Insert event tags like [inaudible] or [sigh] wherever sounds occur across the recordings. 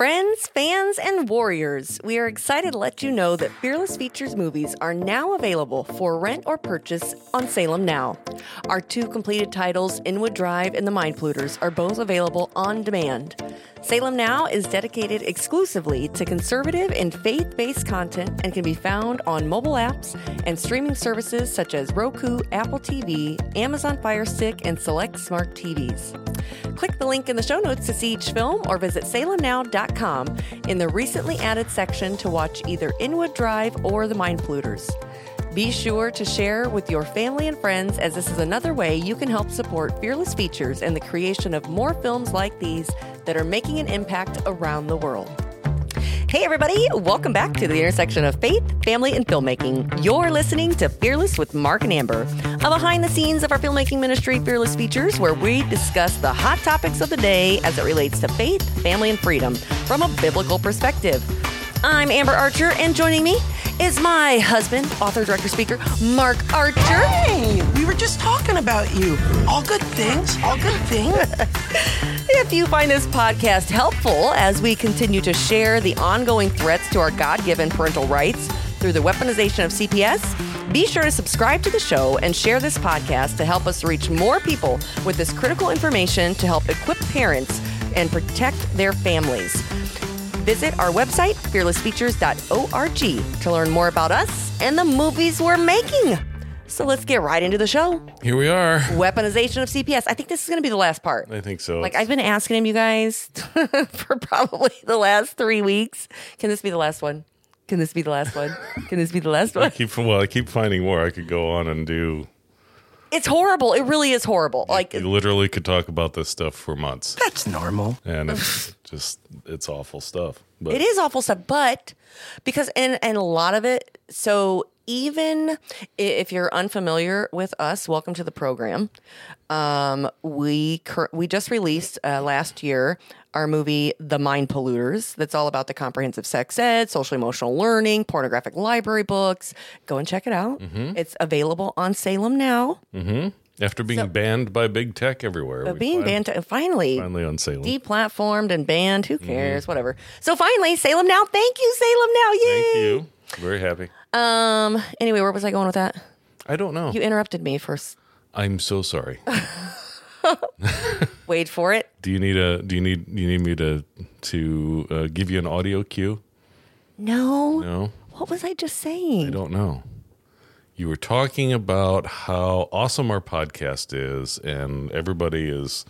Friends, fans, and warriors, we are excited to let you know that Fearless Features movies are now available for rent or purchase on Salem Now. Our two completed titles, Inwood Drive and The Mind Polluters, are both available on demand. Salem Now is dedicated exclusively to conservative and faith based content and can be found on mobile apps and streaming services such as Roku, Apple TV, Amazon Fire Stick, and select smart TVs. Click the link in the show notes to see each film or visit salemnow.com in the recently added section to watch either Inwood Drive or The Mind Polluters. Be sure to share with your family and friends as this is another way you can help support Fearless Features and the creation of more films like these that are making an impact around the world. Hey, everybody, welcome back to the intersection of faith, family, and filmmaking. You're listening to Fearless with Mark and Amber, a behind the scenes of our filmmaking ministry, Fearless Features, where we discuss the hot topics of the day as it relates to faith, family, and freedom from a biblical perspective. I'm Amber Archer, and joining me is my husband, author, director, speaker, Mark Archer. Hey, we were just talking about you. All good things, all good things. [laughs] If you find this podcast helpful as we continue to share the ongoing threats to our God given parental rights through the weaponization of CPS, be sure to subscribe to the show and share this podcast to help us reach more people with this critical information to help equip parents and protect their families. Visit our website, fearlessfeatures.org, to learn more about us and the movies we're making. So let's get right into the show. Here we are. Weaponization of CPS. I think this is going to be the last part. I think so. Like I've been asking him, you guys, [laughs] for probably the last three weeks. Can this be the last one? Can this be the last one? Can this be the last one? I keep well, I keep finding more. I could go on and do. It's horrible. It really is horrible. Like You literally could talk about this stuff for months, That's normal. and it's just it's awful stuff. But it is awful stuff, but because and and a lot of it. So even if you're unfamiliar with us, welcome to the program. Um, we cur- we just released uh, last year our movie The Mind Polluters. That's all about the comprehensive sex ed, social emotional learning, pornographic library books. Go and check it out. Mm-hmm. It's available on Salem now. after being banned by big tech everywhere, Uh, being banned to, finally finally on Salem. deplatformed and banned. Who Mm-hmm. cares? Whatever. So finally, Salem now. Thank you, Salem now. Yay! Thank you. Very happy. Um. Anyway, where was I going with that? I don't know. You interrupted me first. I'm so sorry. [laughs] [laughs] Wait for it. do you need a? Do you need? Do you need me to to uh, give you an audio cue? No. No, What was I just saying? I don't know. You were talking about how awesome our podcast is, and everybody is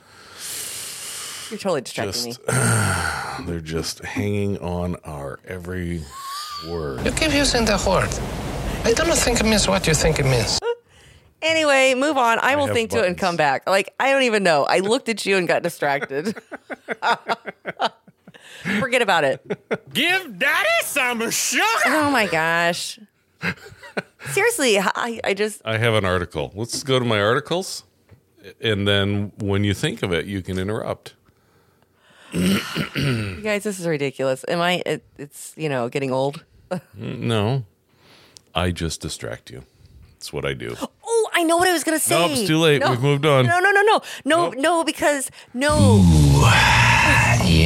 You're totally distracting just me. [sighs] they're just hanging on our every word. You keep using the word. I don't think it means what you think it means. [laughs] Anyway, move on. I will have think to it and come back. Like I don't even know. I looked at you and got distracted. [laughs] Forget about it. Give daddy some sugar. Oh my gosh. Seriously, I, I just I have an article. Let's go to my articles, and then when you think of it, you can interrupt. you guys, this is ridiculous. Am I? It, it's you know getting old. [laughs] No, I just distract you. That's what I do. Oh, I know what I was gonna say. Nope, it's too late. No. We've moved on. No, no, no, no, no, Nope. no, because no.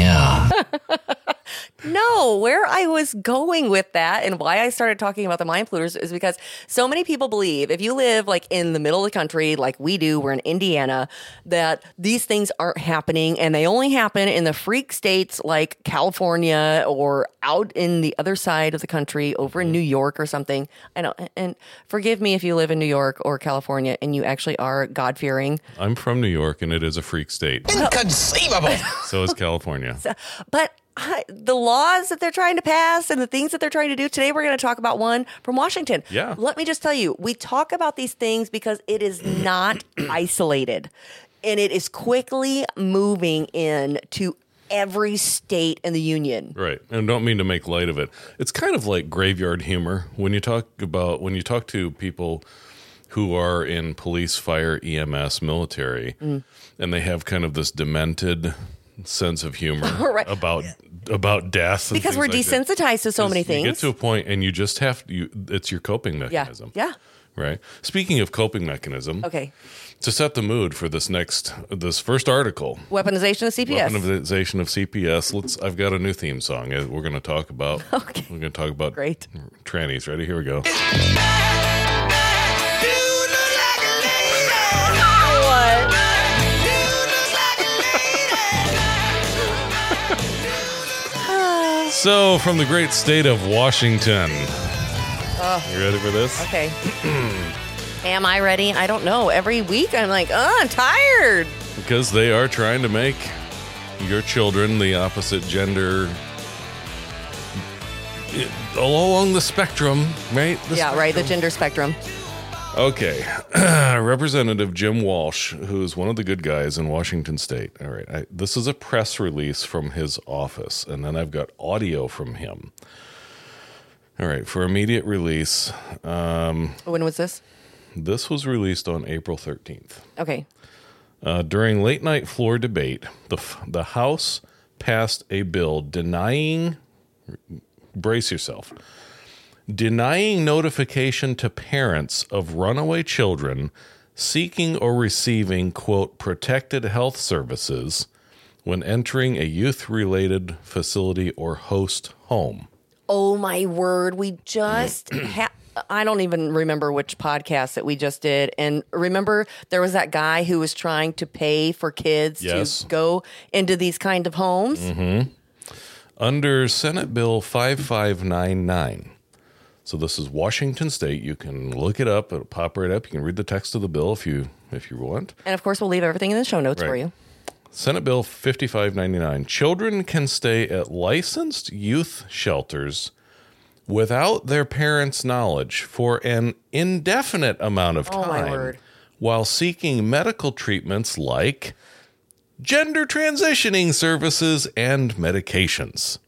Yeah. [laughs] No, where I was going with that and why I started talking about the mind polluters is because so many people believe if you live like in the middle of the country, like we do, we're in Indiana, that these things aren't happening and they only happen in the freak states like California or out in the other side of the country over in mm-hmm. New York or something. I know. And forgive me if you live in New York or California and you actually are God fearing, I'm from New York, and it is a freak state. Inconceivable. So is California. But I, the laws that they're trying to pass and the things that they're trying to do today, we're going to talk about one from Washington. Yeah. Let me just tell you, we talk about these things because it is [clears throat] not isolated and it is quickly moving in to every state in the union. Right. And don't mean to make light of it. It's kind of like graveyard humor when you talk about when you talk to people who are in police, fire, EMS, military, Mm. and they have kind of this demented sense of humor [laughs] Right. about about death Because we're like that. desensitized to so many You get to a point and you just have you it's your coping mechanism. Yeah. right? Speaking of coping mechanism, Okay. to set the mood for this next this first article, Weaponization of CPS. weaponization of CPS. Let's. I've got a new theme song. uh, We're going to talk about. [laughs] Okay. We're going to talk about Great. trannies. Ready? Here we go. So, from the great state of Washington, uh, you ready for this? Okay. [clears throat] Am I ready? I don't know. Every week I'm like, oh, I'm tired. Because they are trying to make your children the opposite gender i- all along the spectrum, right? The yeah, right. The gender spectrum. Okay. [clears throat] Representative Jim Walsh, who's one of the good guys in Washington state. All right. I, this is a press release from his office, and then I've got audio from him. All right. For immediate release, um, When was this? this was released on April 13th. Okay. Uh, during late night floor debate, the, the House passed a bill denying, brace yourself, denying notification to parents of runaway children seeking or receiving, quote, protected health services when entering a youth related facility or host home. Oh my word. We just [clears throat] had. I don't even remember which podcast that we just did. And remember, there was that guy who was trying to pay for kids Yes. to go into these kind of homes. Mm-hmm. under Senate Bill 5599. So this is Washington State. You can look it up; it'll pop right up. You can read the text of the bill if you if you want. And of course, we'll leave everything in the show notes for you. Senate Bill 5599. Children can stay at licensed youth shelters without their parents' knowledge for an indefinite amount of Oh, time word. while seeking medical treatments like gender transitioning services and medications,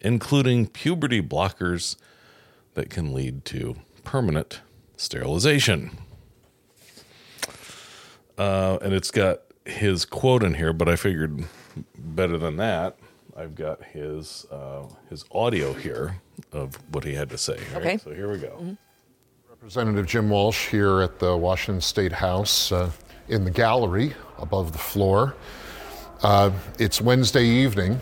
including puberty blockers that can lead to permanent sterilization. Uh, and it's got his quote in here, but I figured better than that. I've got his uh, his audio here of what he had to say. All right, Okay. so here we go. Representative Jim Walsh here at the Washington State House uh, in the gallery above the floor. Uh, it's Wednesday evening,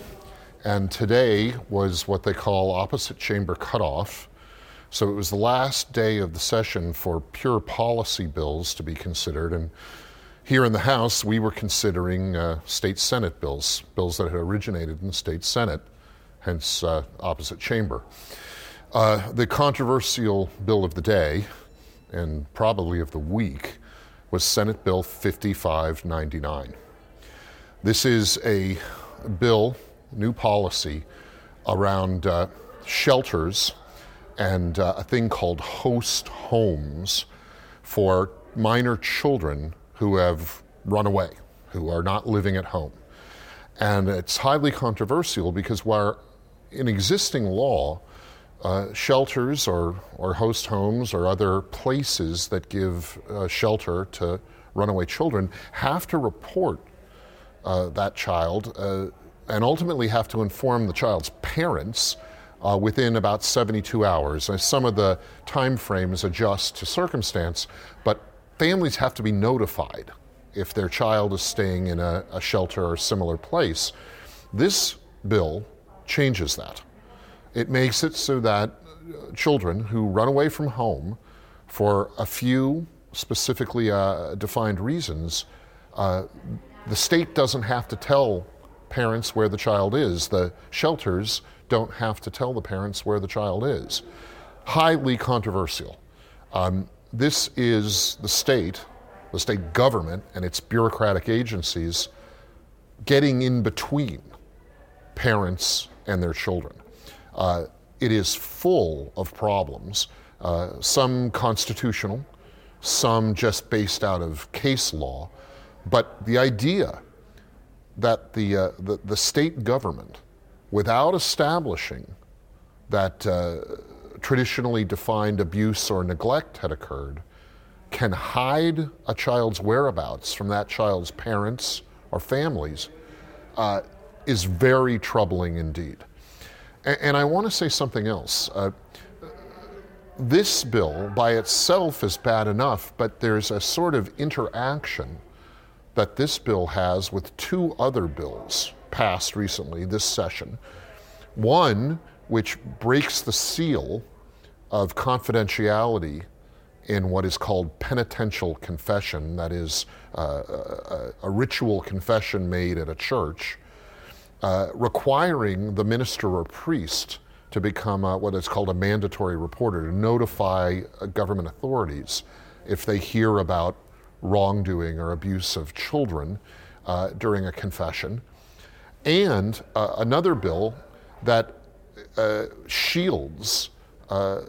and today was what they call opposite chamber cutoff. So it was the last day of the session for pure policy bills to be considered. And here in the House, we were considering uh, state Senate bills, bills that had originated in the state Senate, hence uh, opposite chamber. Uh, the controversial bill of the day, and probably of the week, was Senate Bill 5599. This is a bill, new policy around uh, shelters and uh, a thing called host homes for minor children who have run away, who are not living at home. And it's highly controversial because while in existing law, uh, shelters or, or host homes or other places that give uh, shelter to runaway children have to report uh, that child uh, and ultimately have to inform the child's parents uh, within about 72 hours. Uh, some of the time frames adjust to circumstance, but families have to be notified if their child is staying in a, a shelter or similar place. This bill changes that. It makes it so that uh, children who run away from home for a few specifically uh, defined reasons, uh, the state doesn't have to tell parents where the child is. The shelters don't have to tell the parents where the child is. Highly controversial. Um, this is the state, the state government, and its bureaucratic agencies getting in between parents and their children. Uh, it is full of problems, uh, some constitutional, some just based out of case law. But the idea that the, uh, the, the state government, without establishing that uh, traditionally defined abuse or neglect had occurred, can hide a child's whereabouts from that child's parents or families uh, is very troubling indeed. And, and I want to say something else. Uh, this bill by itself is bad enough, but there's a sort of interaction that this bill has with two other bills passed recently this session. One, which breaks the seal of confidentiality in what is called penitential confession, that is, uh, a, a, ritual confession made at a church, uh, requiring the minister or priest to become a, what is called a mandatory reporter, to notify uh, government authorities if they hear about wrongdoing or abuse of children uh, during a confession. And uh, another bill that uh, shields uh,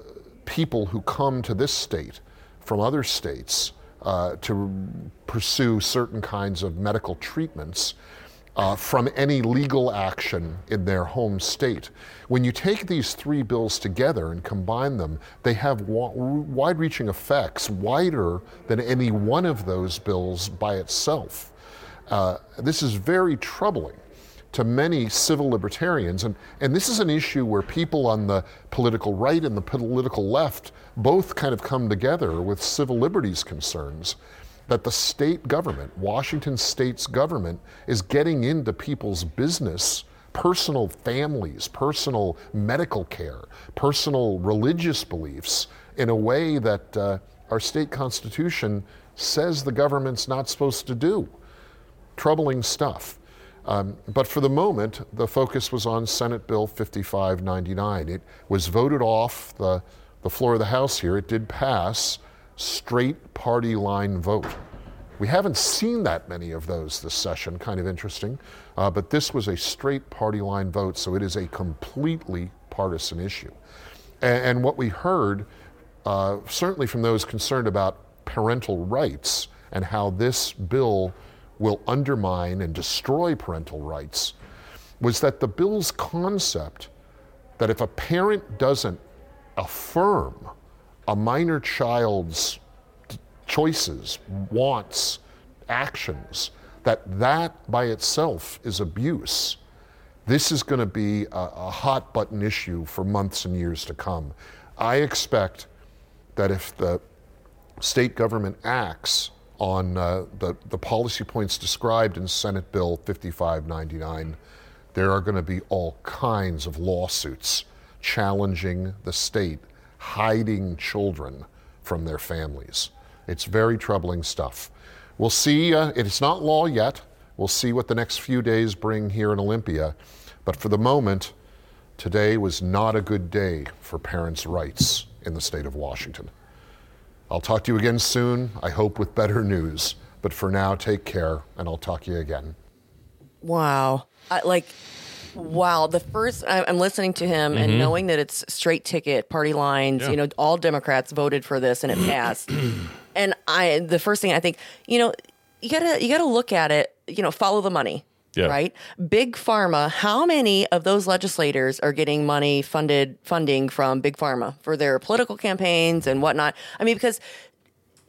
people who come to this state from other states uh, to pursue certain kinds of medical treatments uh, from any legal action in their home state. When you take these three bills together and combine them, they have wa- wide reaching effects, wider than any one of those bills by itself. Uh, this is very troubling to many civil libertarians. And, and this is an issue where people on the political right and the political left both kind of come together with civil liberties concerns that the state government, Washington state's government, is getting into people's business, personal families, personal medical care, personal religious beliefs in a way that uh, our state constitution says the government's not supposed to do. Troubling stuff. Um, but for the moment, the focus was on Senate Bill 5599. It was voted off the, the floor of the House here. It did pass straight party line vote. We haven't seen that many of those this session, kind of interesting. Uh, but this was a straight party line vote, so it is a completely partisan issue. And, and what we heard, uh, certainly from those concerned about parental rights and how this bill will undermine and destroy parental rights, was that the bill's concept that if a parent doesn't affirm a minor child's choices, wants, actions, that that by itself is abuse. This is going to be a, a, hot button issue for months and years to come. I expect that if the state government acts on uh, the, the policy points described in Senate Bill 5599, there are going to be all kinds of lawsuits challenging the state hiding children from their families. It's very troubling stuff. We'll see, uh, it's not law yet. We'll see what the next few days bring here in Olympia. But for the moment, today was not a good day for parents' rights in the state of Washington. I'll talk to you again soon, I hope with better news. But for now, take care, and I'll talk to you again. Wow. I, like, Wow, the first I'm listening to him and mm-hmm. knowing that it's straight ticket party lines. Yeah. You know, all Democrats voted for this and it passed. [clears throat] and I, the first thing I think, you know, you gotta you gotta look at it. You know, follow the money. Yeah. Right. Big pharma. How many of those legislators are getting money funded funding from big pharma for their political campaigns and whatnot? I mean, because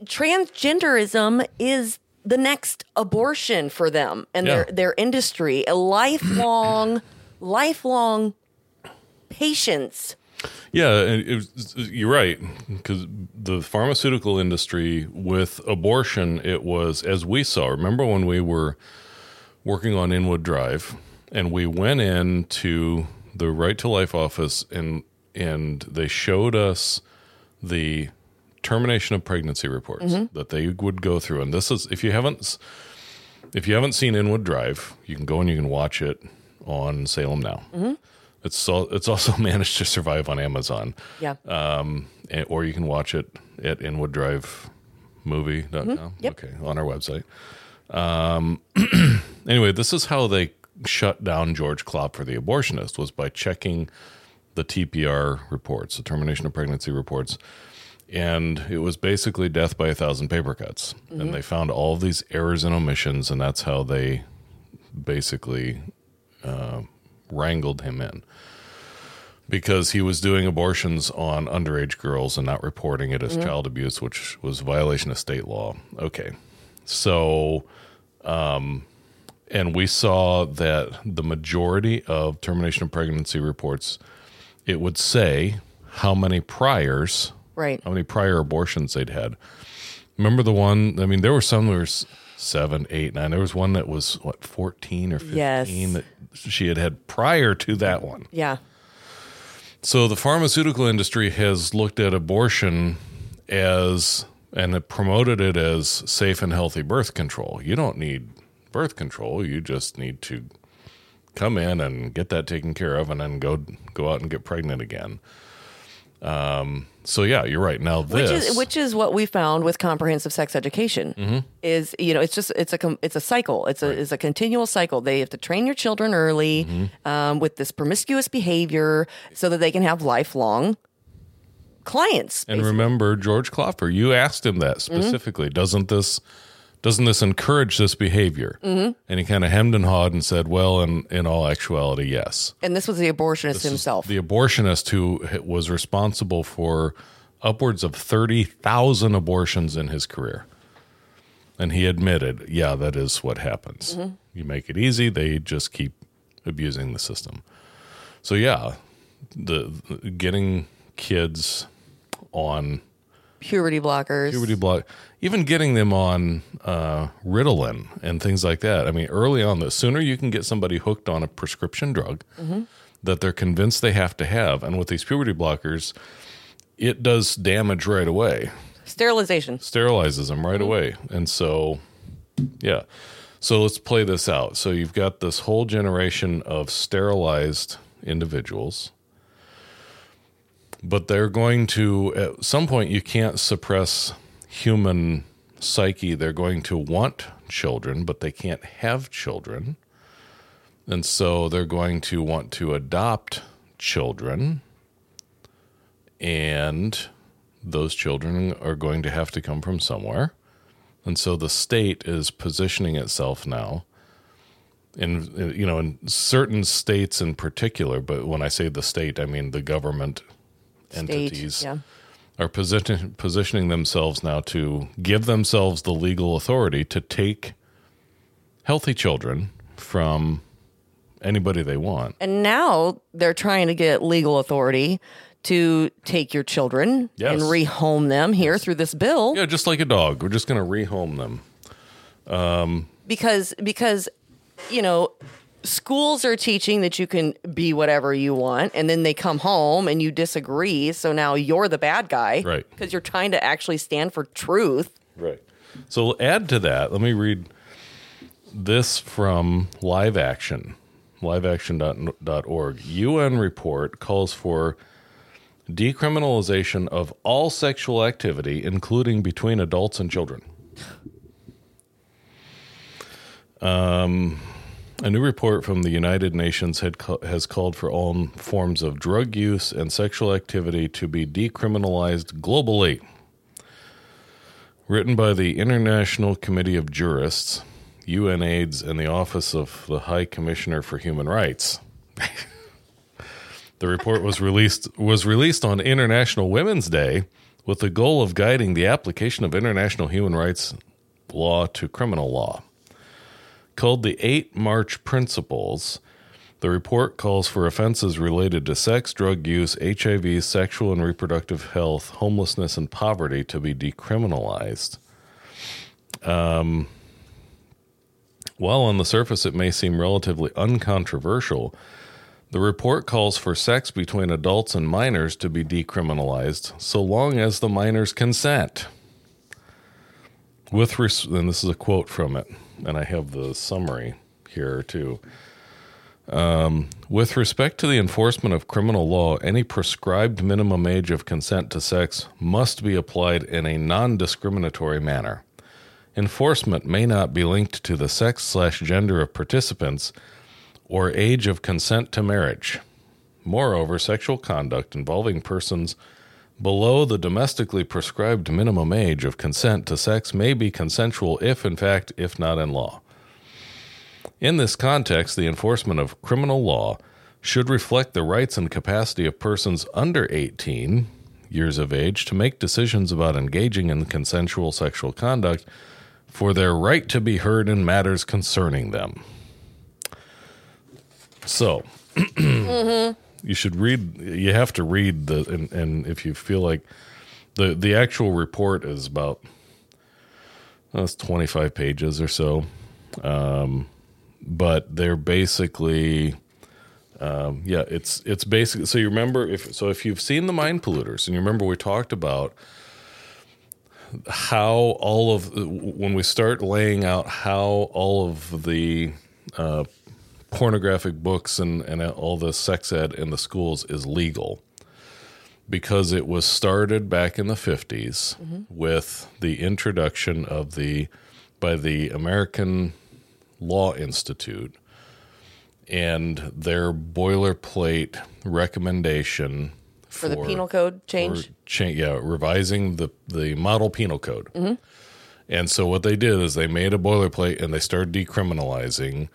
transgenderism is the next abortion for them and their Yeah. their industry. A lifelong, [clears throat] lifelong patients. Yeah, and it was, you're right because the pharmaceutical industry with abortion, it was as we saw. Remember when we were working on Inwood Drive, and we went in to the Right to Life office, and and they showed us the termination of pregnancy reports that they would go through. And this is if you haven't if you haven't seen Inwood Drive, you can go and you can watch it on Salem now. It's so, it's also [laughs] managed to survive on Amazon, Yeah. um, and, or you can watch it at inwooddrivemovie.com. Yep. Okay, on our website. Um, [clears throat] anyway, this is how they shut down George Klopfer the abortionist was by checking the TPR reports, the termination of pregnancy reports, and it was basically death by a thousand paper cuts. And they found all these errors and omissions, and that's how they basically uh, wrangled him in because he was doing abortions on underage girls and not reporting it as child abuse, which was a violation of state law. Okay. So, um, and we saw that the majority of termination of pregnancy reports, it would say how many priors Right. how many prior abortions they'd had. Remember the one? I mean, there were some that were s- seven, eight, nine. There was one that was what fourteen or fifteen Yes. that she had had prior to that one. Yeah. So the pharmaceutical industry has looked at abortion as and promoted it as safe and healthy birth control. You don't need birth control. You just need to come in and get that taken care of and then go go out and get pregnant again. Um, so yeah, you're right. Now Which this is which is what we found with comprehensive sex education Mm-hmm. is you know it's just it's a it's a cycle it's a it's a continual cycle they have to train your children early Mm-hmm. um, with this promiscuous behavior so that they can have lifelong clients And basically. remember George Klopfer, you asked him that Mm-hmm. specifically. Doesn't this doesn't this encourage this behavior? Mm-hmm. And he kind of hemmed and hawed and said, "Well, in in all actuality, yes." and this was the abortionist himself The abortionist who was responsible for upwards of thirty thousand abortions in his career, and he admitted, "Yeah, that is what happens. Mm-hmm. You make it easy; they just keep abusing the system." So yeah, the, the getting kids on puberty blockers puberty block, even getting them on uh, Ritalin and things like that. I mean, early on, the sooner you can get somebody hooked on a prescription drug that they're convinced they have to have, and with these puberty blockers, it does damage right away, sterilization sterilizes them right away, and so yeah. So let's play this out. So you've got this whole generation of sterilized individuals but they're going to at some point you can't suppress human psyche. They're going to want children but they can't have children. And so they're going to want to adopt children. And those children are going to have to come from somewhere. And so the state is positioning itself now in you know in certain states in particular. But when i say the state i mean the government state entities yeah are position, positioning themselves now to give themselves the legal authority to take healthy children from anybody they want. and now they're trying to get legal authority to take your children Yes. and rehome them here through this bill Yeah, just like a dog. We're just going to rehome them. Um, because because you know schools are teaching that you can be whatever you want and then they come home and you disagree so now you're the bad guy Right. because you're trying to actually stand for truth Right. So add to that, let me read this from Live Action, liveaction.org. UN report calls for decriminalization of all sexual activity, including between adults and children. Um, a new report from the United Nations had has called for all forms of drug use and sexual activity to be decriminalized globally written by the International Committee of Jurists, UNAIDS, and the Office of the High Commissioner for Human Rights. [laughs] the report was released was released on International Women's Day with the goal of guiding the application of international human rights law to criminal law. Called the 8 March Principles, the report calls for offenses related to sex, drug use, HIV, sexual and reproductive health, homelessness, and poverty to be decriminalized. Um, while on the surface it may seem relatively uncontroversial, the report calls for sex between adults and minors to be decriminalized so long as the minors consent. With res- and this is a quote from it, and I have the summary here too. Um, with respect to the enforcement of criminal law, any prescribed minimum age of consent to sex must be applied in a non discriminatory manner. Enforcement may not be linked to the sex slash gender of participants or age of consent to marriage. Moreover, sexual conduct involving persons below the domestically prescribed minimum age of consent to sex may be consensual if, in fact, if not in law. In this context, the enforcement of criminal law should reflect the rights and capacity of persons under 18 years of age to make decisions about engaging in consensual sexual conduct for their right to be heard in matters concerning them. So, [clears throat] mm-hmm. You should read, you have to read the, and, and if you feel like the the actual report is about that's 25 pages or so. Um, but they're basically um, yeah it's it's basically so you remember if so if you've seen the mind polluters and you remember we talked about how all of when we start laying out how all of the uh, pornographic books and, and all the sex ed in the schools is legal because it was started back in the 50s with the introduction of the by the American Law Institute and their boilerplate recommendation For the penal code change? cha- yeah, revising the the model penal code. Mm-hmm. And so what they did is they made a boilerplate and they started decriminalizing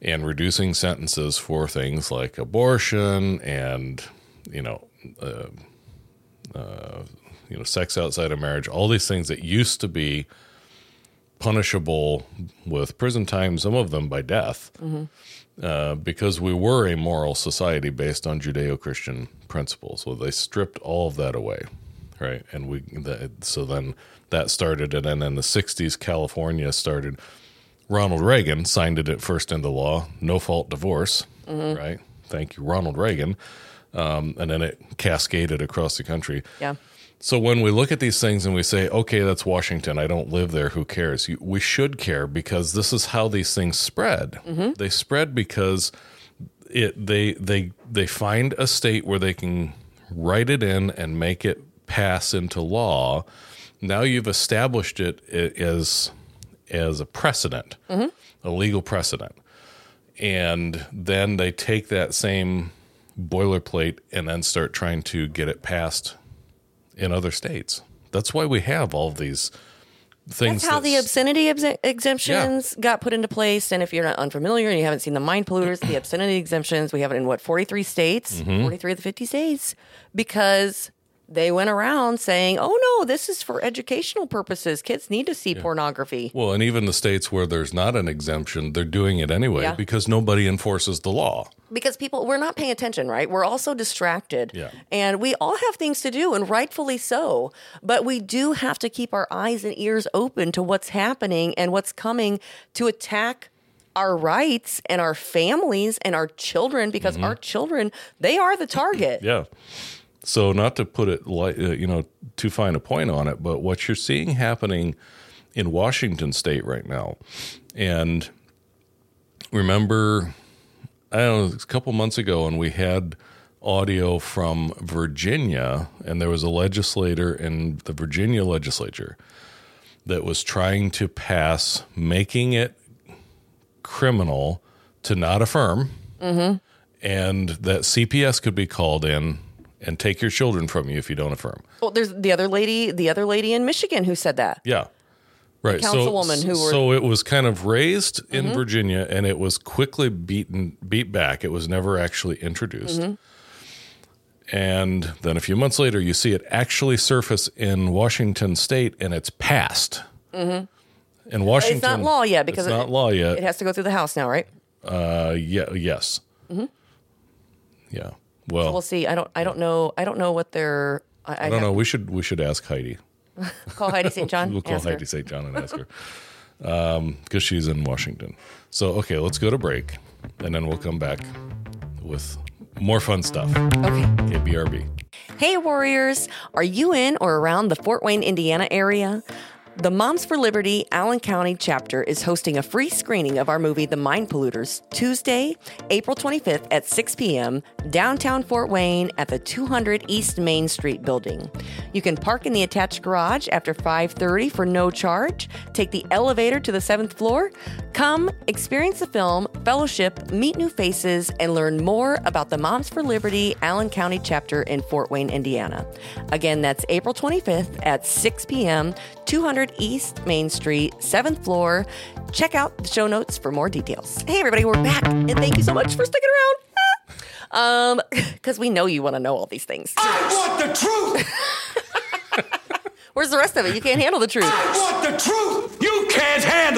and reducing sentences for things like abortion and you know uh, uh, you know sex outside of marriage, all these things that used to be punishable with prison time, some of them by death, uh, because we were a moral society based on Judeo-Christian principles. Well, they stripped all of that away, right? And we that, so then that started, and then in the '60s, California started. Ronald Reagan signed it at first into law, no fault divorce, right? Thank you, Ronald Reagan. Um, and then it cascaded across the country. Yeah. So when we look at these things and we say, okay, that's Washington, I don't live there, who cares? You, we should care because this is how these things spread. They spread because it they they they find a state where they can write it in and make it pass into law. Now you've established it as as a precedent, a legal precedent. And then they take that same boilerplate and then start trying to get it passed in other states. That's why we have all these things. That's how the obscenity ex- exemptions got put into place. And if you're not unfamiliar and you haven't seen the mind polluters, the obscenity exemptions, we have it in what, 43 states, Mm-hmm. 43 of the 50 states, because they went around saying, oh no, this is for educational purposes. Kids need to see pornography. Well, and even the states where there's not an exemption, they're doing it anyway Yeah. because nobody enforces the law. because people we're not paying attention right we're also distracted Yeah. and we all have things to do and rightfully so but we do have to keep our eyes and ears open to what's happening and what's coming to attack our rights and our families and our children because mm-hmm. our children they are the target Yeah. So not to put it like uh, you know too fine a point on it, but what you're seeing happening in Washington State right now, and remember, I don't know, a couple months ago, and we had audio from Virginia, and there was a legislator in the Virginia legislature that was trying to pass making it criminal to not affirm. And that CPS could be called in and take your children from you if you don't affirm. well there's the other lady the other lady in michigan who said that Yeah. Right. councilwoman so, who were- Mm-hmm. so it was kind of raised in Virginia and it was quickly beaten beat back. It was never actually introduced. Mm-hmm. And then a few months later you see it actually surface in Washington state and it's passed. In Washington it's not law yet because it's not law yet. it has to go through the house now right Uh, yeah, yes. Mm-hmm. Yeah. Well, we'll see i don't i don't know i don't know what they're i, I don't know. We should we should ask Heidi. [laughs] call heidi st john [laughs] We'll call. Heidi St. John and ask her um, because she's in Washington. So okay, let's go to break, and then we'll come back with more fun stuff. okay Okay, BRB. Hey, Warriors! Are you in or around the Fort Wayne, Indiana area? The Moms for Liberty Allen County chapter is hosting a free screening of our movie The Mind Polluters Tuesday, April 25th at 6 p.m. downtown Fort Wayne at the 200 East Main Street building. You can park in the attached garage after 5:30 for no charge. Take the elevator to the 7th floor. Come experience the film, fellowship, meet new faces and learn more about the Moms for Liberty Allen County chapter in Fort Wayne, Indiana. Again, that's April 25th at 6 p.m. 200 East Main Street, 7th floor. Check out the show notes for more details. Hey, everybody, we're back, and thank you so much for sticking around. Um, [laughs] because we know you want to know all these things. I want the truth! [laughs] Where's the rest of it? You can't handle the truth. I want the truth.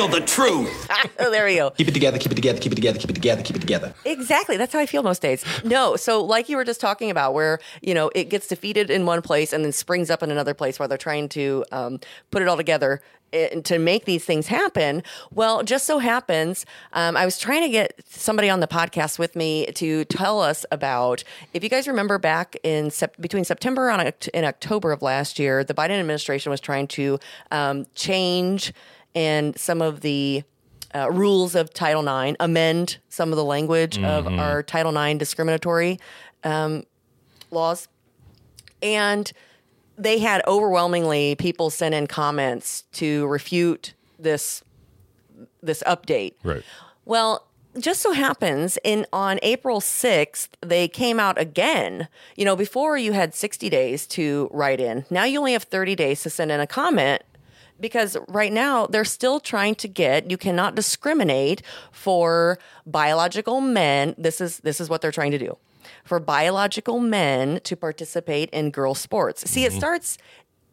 You handle the truth. [laughs] there you go. Keep it together, keep it together, keep it together, keep it together, keep it together. Exactly. That's how I feel most days. No, so like you were just talking about, where you know it gets defeated in one place and then springs up in another place, while they're trying to um, put it all together eh, to make these things happen. Well, just so happens, um, I was trying to get somebody on the podcast with me to tell us about. If you guys remember back in sep- between September and in October of last year, the Biden administration was trying to um, change and some of the uh, rules of Title IX, amend some of the language of our Title IX discriminatory um, laws. And they had overwhelmingly people send in comments to refute this this update. Right. Well, just so happens in on April 6th they came out again. You know, before you had 60 days to write in. Now you only have 30 days to send in a comment because right now they're still trying to get you cannot discriminate for biological men. This is this is what they're trying to do. For biological men to participate in girl sports. See, it starts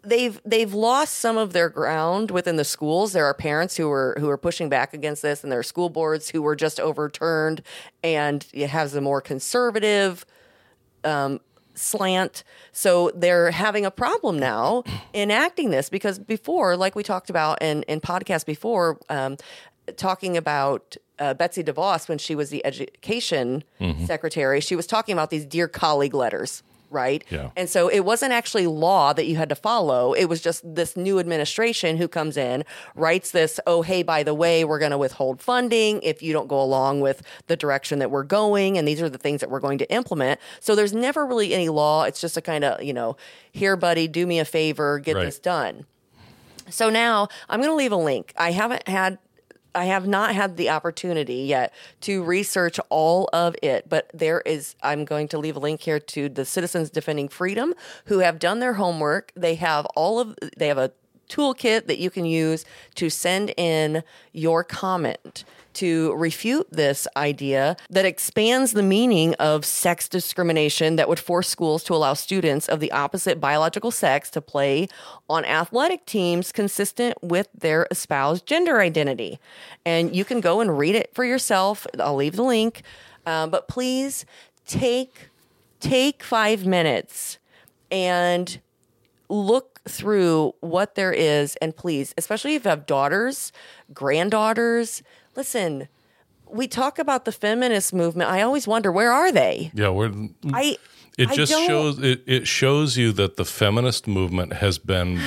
they've they've lost some of their ground within the schools. There are parents who are who are pushing back against this, and there are school boards who were just overturned, and it has a more conservative um, slant. So they're having a problem now enacting this because before, like we talked about in in podcasts before, um, talking about. Uh, Betsy DeVos, when she was the education secretary, she was talking about these dear colleague letters, right? Yeah. And so it wasn't actually law that you had to follow. It was just this new administration who comes in, writes this, oh, hey, by the way, we're going to withhold funding if you don't go along with the direction that we're going. And these are the things that we're going to implement. So there's never really any law. It's just a kind of, you know, here, buddy, do me a favor, get Right. this done. So now I'm going to leave a link. I haven't had I have not had the opportunity yet to research all of it, but there is I'm going to leave a link here to the Citizens Defending Freedom who have done their homework. They have all of they have a toolkit that you can use to send in your comment to refute this idea that expands the meaning of sex discrimination that would force schools to allow students of the opposite biological sex to play on athletic teams consistent with their espoused gender identity. And you can go and read it for yourself. I'll leave the link. Um, but please take take five minutes and look through what there is and please especially if you have daughters granddaughters listen we talk about the feminist movement. I always wonder where are they? Yeah, we're i It just shows it, it shows you that the feminist movement has been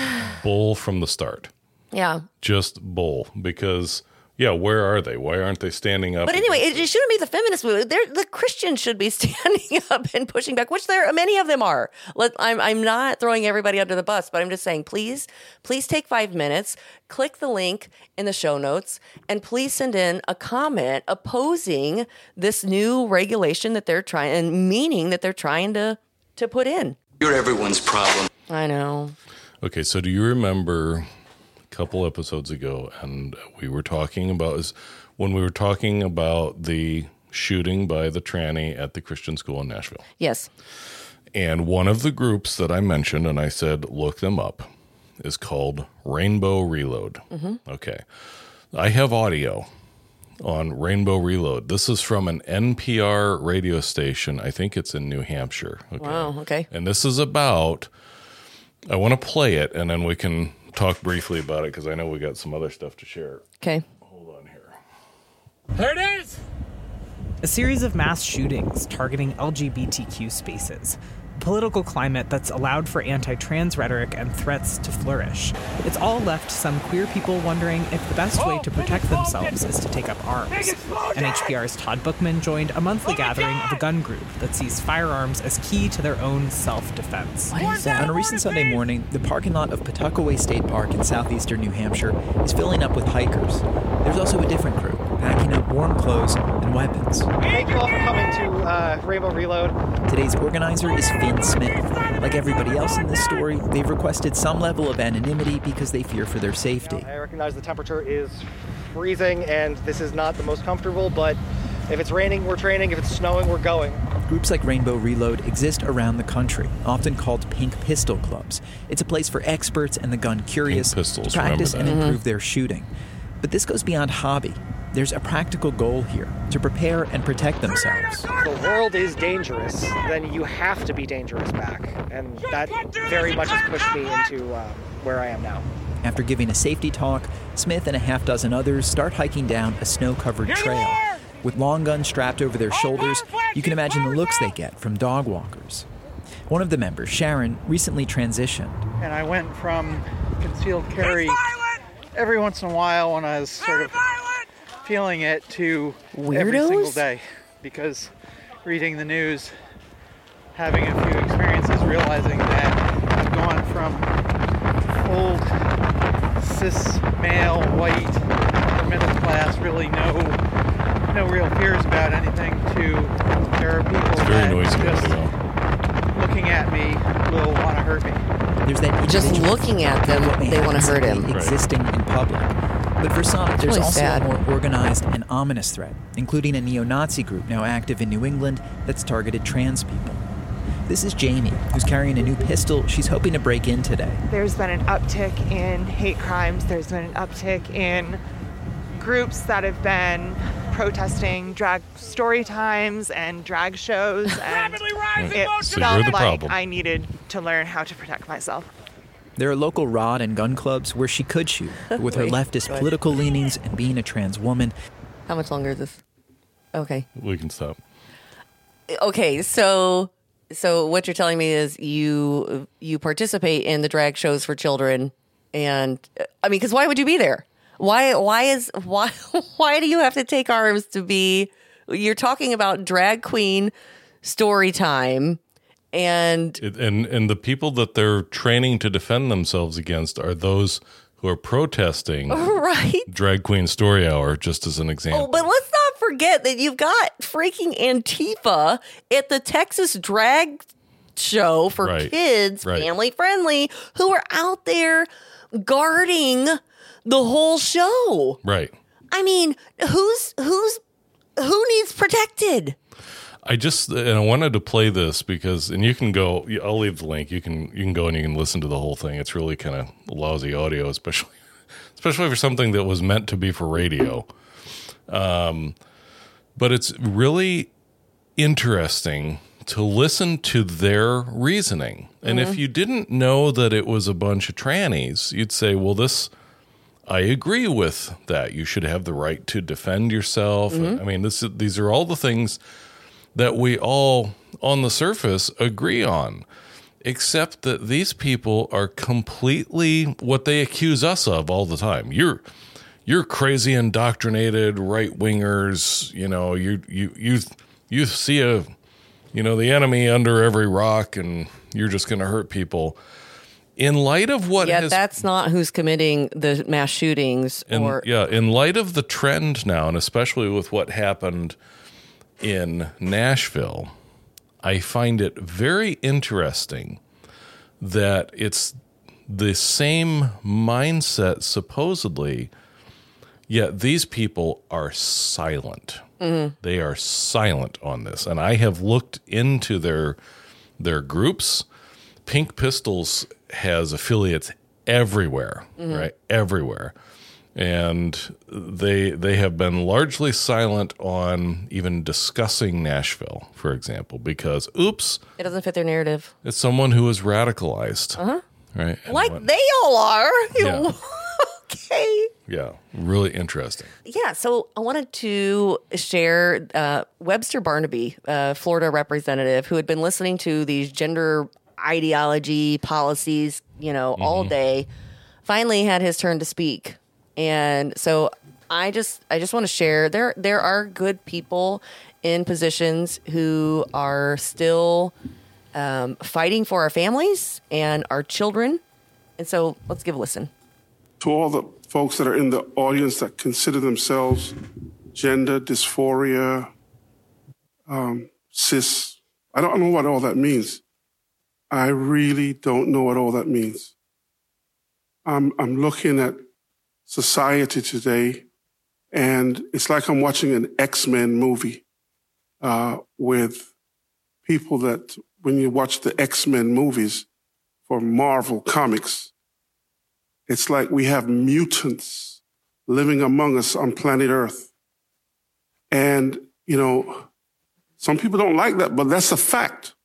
bull from the start. yeah. Just bull because yeah, where are they? Why aren't they standing up? but anyway it, it shouldn't be the feminist movement They're, the christians should be [laughs] standing up and pushing back which there many of them are Let, I'm, I'm not throwing everybody under the bus but i'm just saying please please take five minutes click the link in the show notes and please send in a comment opposing this new regulation that they're trying and meaning that they're trying to to put in You're everyone's problem. i know Okay, so do you remember a couple episodes ago, and we were talking about is when we were talking about the shooting by the tranny at the Christian school in Nashville, yes and one of the groups that I mentioned, and I said look them up, is called Rainbow Reload. Mm-hmm. Okay, I have audio on Rainbow Reload. This is from an NPR radio station. I think it's in New Hampshire. Okay. wow okay And this is about, I want to play it and then we can talk briefly about it because I know we got some other stuff to share. okay Hold on here. There it is. a series of mass shootings targeting LGBTQ spaces, a political climate that's allowed for anti trans rhetoric and threats to flourish. It's all left some queer people wondering if the best way to protect themselves is to take up arms. NHPR's Todd Bookman joined a monthly gathering of a gun group that sees firearms as key to their own self defense. On a recent Sunday morning, the parking lot of Pawtuckaway State Park in southeastern New Hampshire is filling up with hikers. There's also a different group, packing up warm clothes and weapons. Thank you all for coming to uh, Rainbow Reload. Today's organizer is Finn Smith. Like everybody else in this story, they've requested some level of anonymity because they fear for their safety. I recognize the temperature is freezing and this is not the most comfortable, but if it's raining, we're training. If it's snowing, we're going. Groups like Rainbow Reload exist around the country, often called Pink Pistol Clubs. It's a place for experts and the gun curious pistols, to practice and remember that. improve their shooting. But this goes beyond hobby. There's a practical goal here to prepare and protect themselves. the world is dangerous, then you have to be dangerous back. And that very much has pushed me into uh, where I am now. After giving a safety talk, Smith and a half dozen others start hiking down a snow covered trail. With long guns strapped over their shoulders, you can imagine the looks they get from dog walkers. One of the members, Sharon, recently transitioned. and I went from concealed carry every once in a while when I was sort of feeling it to every single day because reading the news, having a few experiences, realizing that I've gone from old cis male white middle class, really no no real fears about anything to there are people It's very that noisy. just audio. looking at me will want to hurt me. There's that Just looking at them, they wanna hurt him. simply Right. Existing in public. But for some, there's really also sad. a more organized and ominous threat, including a neo Nazi group now active in New England that's targeted trans people. This is Jamie, who's carrying a new pistol she's hoping to break in today. There's been an uptick in hate crimes. There's been an uptick in groups that have been protesting drag story times and drag shows. [laughs] And it So felt the like problem. I needed to learn how to protect myself. There are local rod and gun clubs where she could shoot, [laughs] but with her leftist go political leanings and being a trans woman, How much longer is this? Okay. We can stop. Okay, so so what you're telling me is you you participate in the drag shows for children and I mean cuz why would you be there? Why why is [laughs] why why do you have to take arms to be you're talking about drag queen story time and It, and and the people that they're training to defend themselves against are those who are protesting [laughs] right drag queen story hour. Just as an Oh, example, but let's not forget that you've got freaking Antifa at the Texas drag show for Right, kids, right. family friendly, who are out there guarding the whole show. right? I mean, who's who's who needs protected? I just and I wanted to play this because and you can go. I'll leave the link. You can you can go and you can listen to the whole thing. It's really kind of lousy audio, especially [laughs] especially for something that was meant to be for radio. Um, but it's really interesting to listen to their reasoning. And if you didn't know that it was a bunch of trannies, you'd say, "Well, this." I agree with that. You should have the right to defend yourself. I mean, this these are all the things that we all on the surface agree on, except that these people are completely what they accuse us of all the time. You're you're crazy indoctrinated right wingers. You know, you you you you see a you know the enemy under every rock, and you're just going to hurt people. In light of what yeah, has that's not who's committing the mass shootings and or yeah, in light of the trend now, and especially with what happened in Nashville, I find it very interesting that it's the same mindset, supposedly, yet these people are silent. Mm-hmm. They are silent on this. And I have looked into their their groups. Pink Pistols has affiliates everywhere, mm-hmm. right? Everywhere. And they they have been largely silent on even discussing Nashville, for example, because oops, it doesn't fit their narrative. it's someone who is radicalized. Uh-huh. Right? And Like what- they all are. [laughs] Yeah. okay. yeah, really interesting. Yeah, so I wanted to share uh, Webster Barnaby, uh, Florida representative, who had been listening to these gender ideology policies, you know, all day. Finally, had his turn to speak, and so I just I just want to share there there are good people in positions who are still um, fighting for our families and our children, and so let's give a listen. to all the folks that are in the audience that consider themselves gender dysphoria, um, cis. I don't know what all that means. I really don't know what all that means. I'm, I'm looking at society today, and it's like I'm watching an X Men movie uh, with people that when you watch the X Men movies for Marvel Comics, it's like we have mutants living among us on planet Earth. And, you know, some people don't like that, but that's a fact.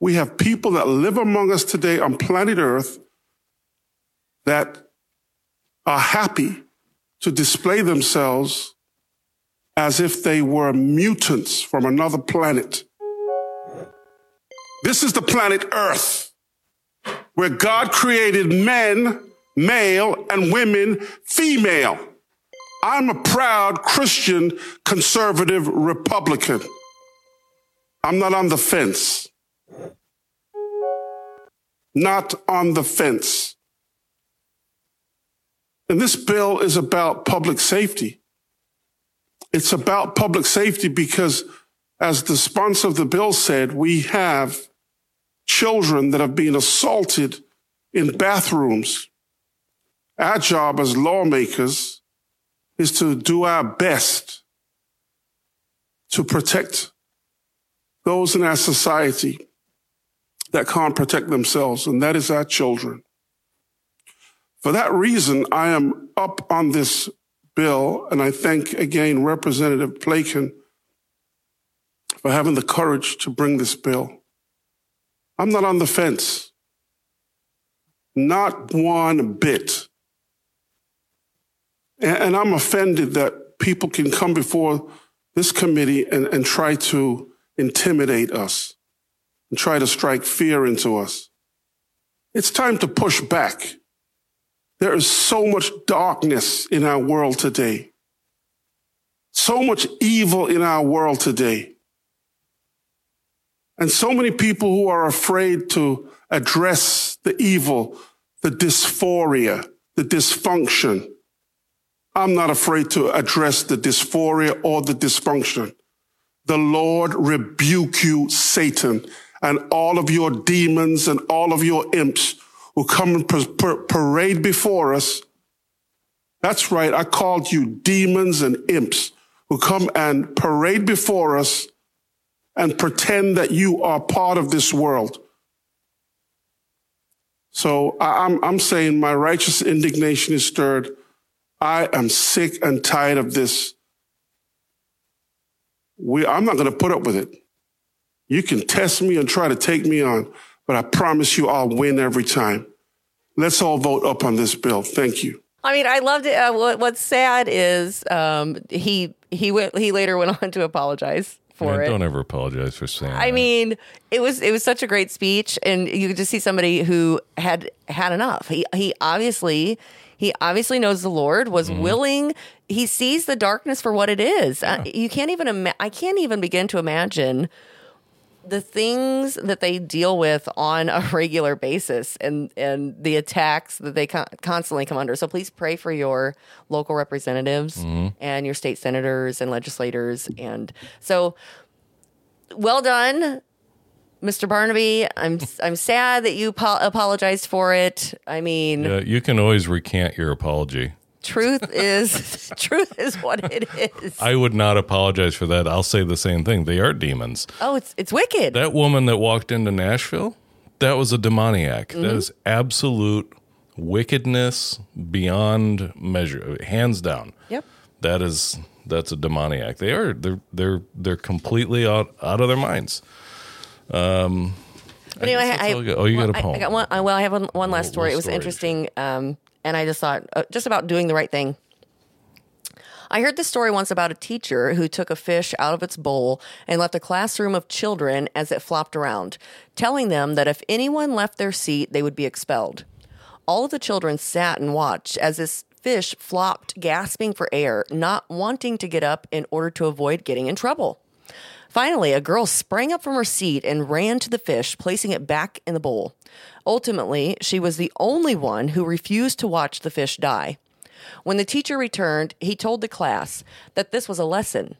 We have people that live among us today on planet Earth that are happy to display themselves as if they were mutants from another planet. This is the planet Earth, where God created men, male, and women, female. I'm a proud Christian conservative Republican. I'm not on the fence. Not on the fence. And this bill is about public safety. It's about public safety because, as the sponsor of the bill said, we have children that have been assaulted in bathrooms. Our job as lawmakers is to do our best to protect those in our society that can't protect themselves, and that is our children. For that reason, I am up on this bill, and I thank again Representative Plakon for having the courage to bring this bill. I'm not on the fence. Not one bit. And, I'm offended that people can come before this committee and, and try to intimidate us and try to strike fear into us. It's time to push back. There is so much darkness in our world today. So much evil in our world today. And so many people who are afraid to address the evil, the dysphoria, the dysfunction. I'm not afraid to address the dysphoria or the dysfunction. The Lord rebuke you, Satan, and all of your demons and all of your imps who come and parade before us. That's right. I called you demons and imps who come and parade before us and pretend that you are part of this world. So I'm, I'm saying my righteous indignation is stirred. I am sick and tired of this. We, I'm not going to put up with it. You can test me and try to take me on, but I promise you I'll win every time. Let's all vote up on this bill. Thank you. I mean, I loved it. Uh, what, what's sad is um, he he went he later [laughs] went on to apologize for Man, it. Don't ever apologize for saying. I that. mean, it was it was such a great speech, and you could just see somebody who had had enough. He he obviously he obviously knows the Lord was Mm-hmm. willing. He sees the darkness for what it is. Uh, you can't even ima- I can't even begin to imagine the things that they deal with on a [laughs] regular basis and and the attacks that they con- constantly come under. So please pray for your local representatives Mm-hmm. and your state senators and legislators and so well done Mr. Barnaby. I'm [laughs] I'm sad that you po- apologized for it. I mean, Yeah, you can always recant your apology. Truth is [laughs] truth is what it is. I would not apologize for that. I'll say the same thing. They are demons. Oh, it's it's wicked. That woman that walked into Nashville, that was a demoniac. That Mhm. is absolute wickedness beyond measure, hands down. Yep. That is that's a demoniac. They are they're they're they're completely out out of their minds. Um But anyway, I, I got. oh, you well, got a I- poem. I, got one. uh, Well, I have one, one last story. It was interesting, um, and I just thought uh, just about doing the right thing. I heard this story once about a teacher who took a fish out of its bowl and left a classroom of children as it flopped around, telling them that if anyone left their seat, they would be expelled. All of the children sat and watched as this fish flopped, gasping for air, not wanting to get up in order to avoid getting in trouble. Finally, a girl sprang up from her seat and ran to the fish, placing it back in the bowl. Ultimately, she was the only one who refused to watch the fish die. When the teacher returned, he told the class that this was a lesson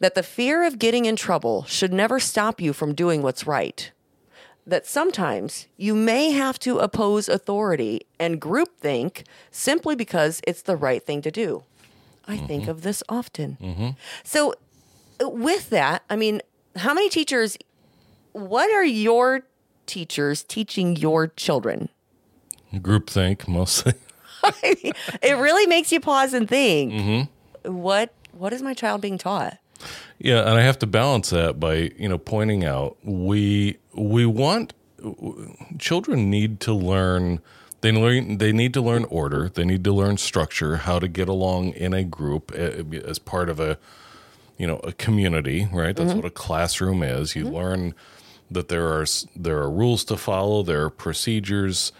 that the fear of getting in trouble should never stop you from doing what's right. That sometimes you may have to oppose authority and groupthink simply because it's the right thing to do. I think of this often. Mm-hmm. So, with that, I mean, how many teachers what are your teachers teaching your children? Groupthink mostly. [laughs] [laughs] it really makes you pause and think. hmm What what is my child being taught? Yeah, and I have to balance that by you know pointing out we we want children need to learn they learn they need to learn order they need to learn structure how to get along in a group eh, as part of a you know a community right that's Mhm. what a classroom is you learn that there are there are rules to follow there are procedures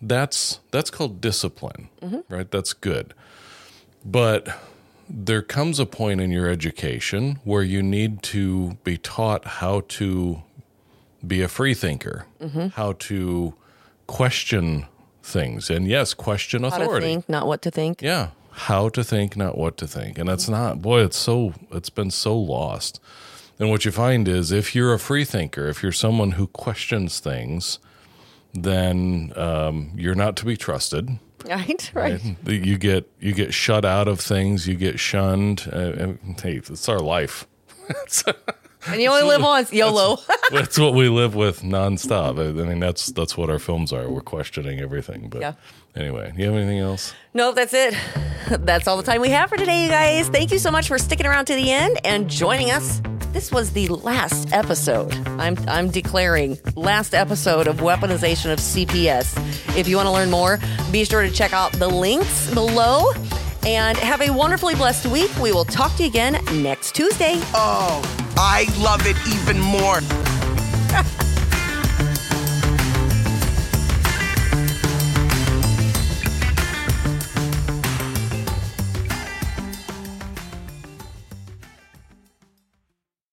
that's that's called discipline Mhm. right that's good but there comes a point in your education where you need to be taught how to be a free thinker, Mhm. how to question things, and yes, question authority. think, not what to think. Yeah, how to think, not what to think, and that's not. Boy, it's so it's been so lost. And what you find is, if you're a free thinker, if you're someone who questions things, then um, you're not to be trusted. Right, right. You get you get shut out of things. You get shunned. Uh, and, hey, it's our life. [laughs] And you only live once, YOLO. [laughs] that's what we live with nonstop. I I mean, that's that's what our films are. We're questioning everything. But Yeah. anyway, you have anything else? No, that's it. That's all the time we have for today, you guys. Thank you so much for sticking around to the end and joining us. This was the last episode. I'm I'm declaring last episode of weaponization of CPS. If you want to learn more, be sure to check out the links below. And have a wonderfully blessed week. We will talk to you again next Tuesday. Oh, I love it even more. [laughs]